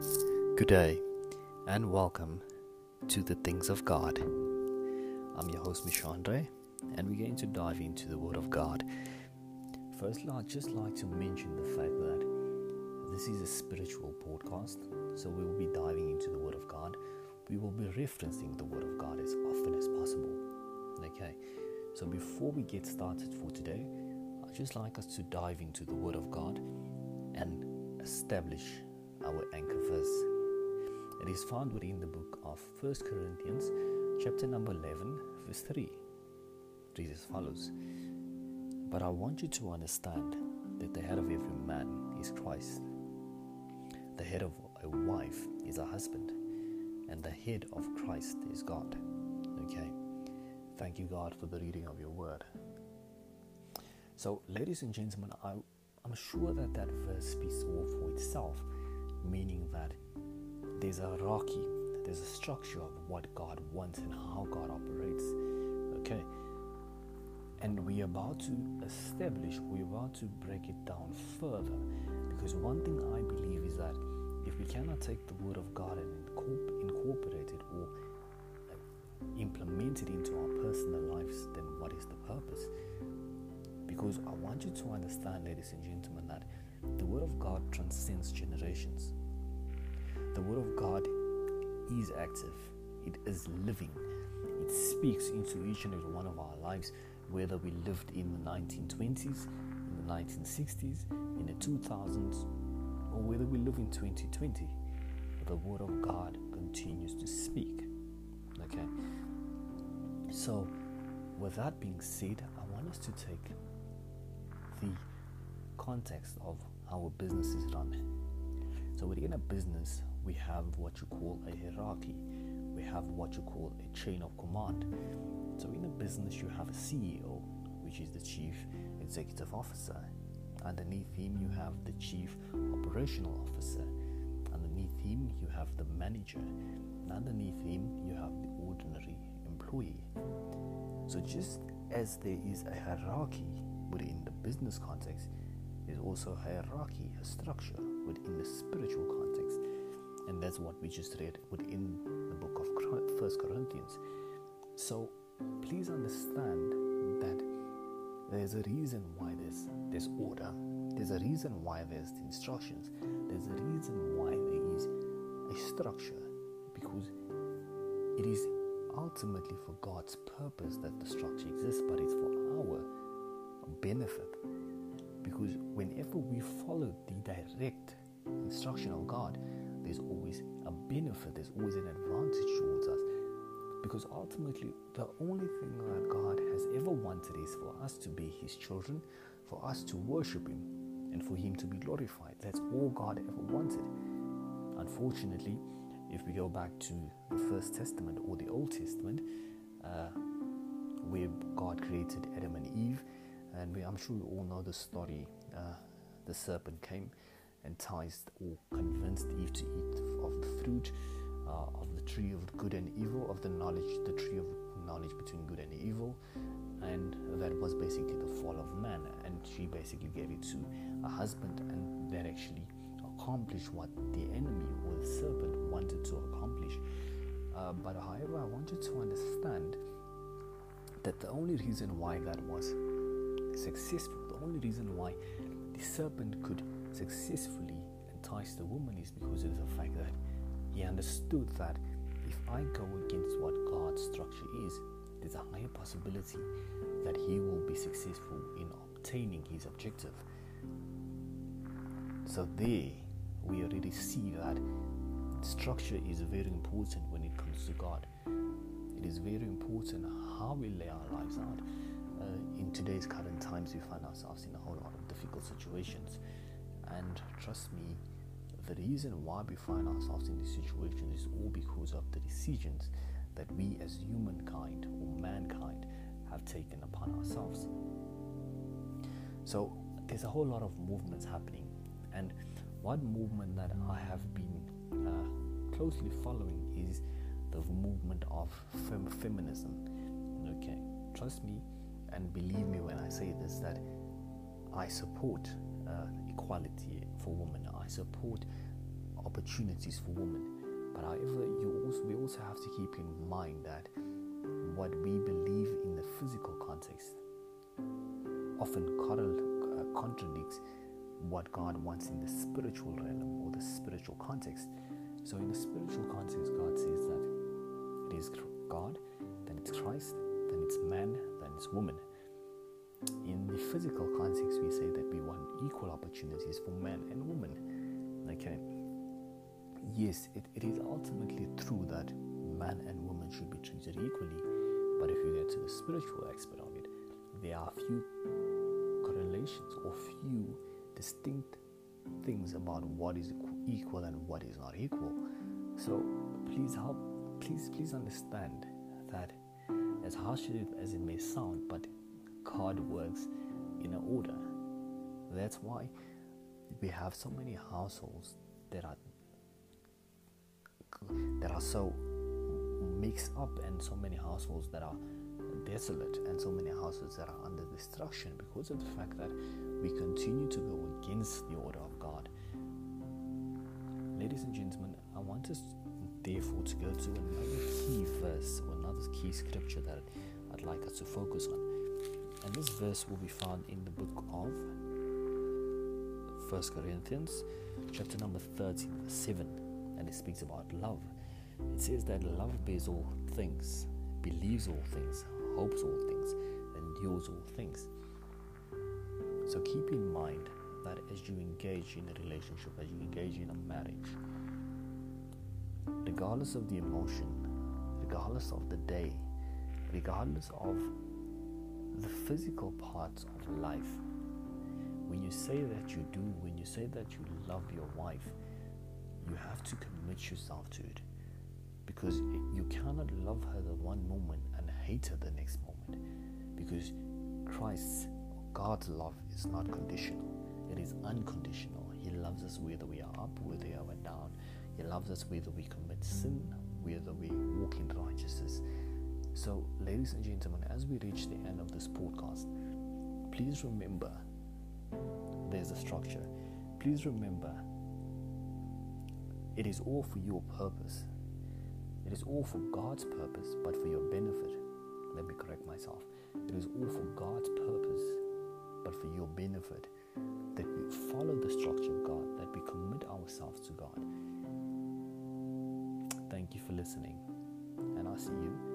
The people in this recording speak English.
Good day and welcome to the Things of God. I'm your host Mishandre and we're going to dive into the Word of God. Firstly, I'd just like to mention the fact that this is a spiritual podcast, so we will be diving into the Word of God. We will be referencing the Word of God as often as possible. Okay, so before we get started for today, I'd just like us to dive into the Word of God and establish our anchor verse. It is found within the book of 1 Corinthians, chapter number 11, verse 3. It reads as follows But I want you to understand that the head of every man is Christ, the head of a wife is a husband, and the head of Christ is God. Okay. Thank you, God, for the reading of your word. So, ladies and gentlemen, I, I'm sure that that verse speaks all for itself meaning that there's a hierarchy, there's a structure of what God wants and how God operates. Okay. And we're about to establish, we're about to break it down further. Because one thing I believe is that if we cannot take the word of God and incorporate it or implement it into our personal lives, then what is the purpose? Because I want you to understand, ladies and gentlemen, that the Word of God transcends generations. The Word of God is active, it is living, it speaks into each and every one of our lives, whether we lived in the 1920s, in the 1960s, in the 2000s, or whether we live in 2020. The Word of God continues to speak. Okay? So, with that being said, I want us to take the context of how a business is run. So within a business, we have what you call a hierarchy. We have what you call a chain of command. So in a business, you have a CEO, which is the chief executive officer. Underneath him, you have the chief operational officer. Underneath him, you have the manager. And underneath him, you have the ordinary employee. So just as there is a hierarchy within the business context, is also hierarchy, a structure within the spiritual context. And that's what we just read within the book of First Corinthians. So please understand that there's a reason why there's there's order. There's a reason why there's the instructions. There's a reason why there is a structure. Because it is ultimately for God's purpose that the structure exists, but it's for our benefit. Because whenever we follow the direct instruction of God, there's always a benefit, there's always an advantage towards us. Because ultimately, the only thing that God has ever wanted is for us to be His children, for us to worship Him, and for Him to be glorified. That's all God ever wanted. Unfortunately, if we go back to the First Testament or the Old Testament, uh, where God created Adam and Eve, and we, I'm sure you all know the story. Uh, the serpent came, enticed or convinced Eve to eat of the fruit uh, of the tree of good and evil, of the knowledge, the tree of knowledge between good and evil, and that was basically the fall of man. And she basically gave it to a husband, and that actually accomplished what the enemy or the serpent wanted to accomplish. Uh, but however, I want you to understand that the only reason why that was successful. The only reason why the serpent could successfully entice the woman is because of the fact that he understood that if I go against what God's structure is, there's a higher possibility that he will be successful in obtaining his objective. So there we already see that structure is very important when it comes to God. It is very important how we lay our lives out uh, in today's current times, we find ourselves in a whole lot of difficult situations. And trust me, the reason why we find ourselves in this situation is all because of the decisions that we as humankind or mankind have taken upon ourselves. So there's a whole lot of movements happening, and one movement that I have been uh, closely following is the movement of fem- feminism. Okay, trust me, and believe me when I say this that I support uh, equality for women. I support opportunities for women. But however, you also we also have to keep in mind that what we believe in the physical context often uh, contradicts what God wants in the spiritual realm or the spiritual context. So, in the spiritual context, God says that it is God, then it's Christ, then it's man, it's woman. In the physical context, we say that we want equal opportunities for men and women. Okay. Yes, it, it is ultimately true that man and woman should be treated equally, but if you get to the spiritual aspect of it, there are few correlations or few distinct things about what is equal and what is not equal. So please help, please, please understand that as harsh as it may sound, but God works in order. That's why we have so many households that are that are so mixed up and so many households that are desolate and so many houses that are under destruction because of the fact that we continue to go against the order of God. Ladies and gentlemen, I want us therefore to go to another key verse or another key scripture that I'd like us to focus on. And this verse will be found in the book of 1 Corinthians, chapter number 13, 7, and it speaks about love. It says that love bears all things, believes all things, hopes all things, endures all things. So keep in mind that as you engage in a relationship, as you engage in a marriage, regardless of the emotion, regardless of the day, regardless of the physical parts of life, when you say that you do, when you say that you love your wife, you have to commit yourself to it because you cannot love her the one moment and hate her the next moment because Christ's God's love is not conditional, it is unconditional. He loves us whether we are up, whether we are down. He loves us whether we commit sin, whether we walk in righteousness. So, ladies and gentlemen, as we reach the end of this podcast, please remember there's a structure. Please remember it is all for your purpose. It is all for God's purpose, but for your benefit let me correct myself. It is all for God's purpose, but for your benefit, that we follow the structure of God, that we commit ourselves to God. Thank you for listening, and I'll see you